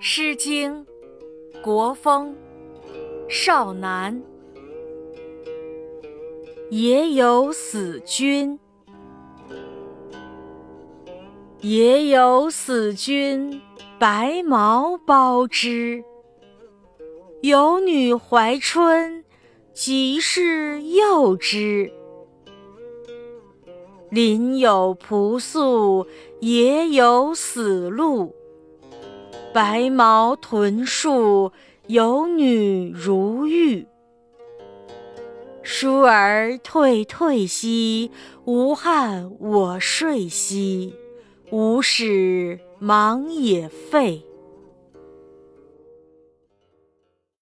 诗经·国风·少南。也有死君，也有死君，白毛包之。有女怀春，即是幼之。林有仆宿，野有死鹿。白毛豚树，有女如玉。姝儿退退兮，无憾我睡兮。无始忙也废。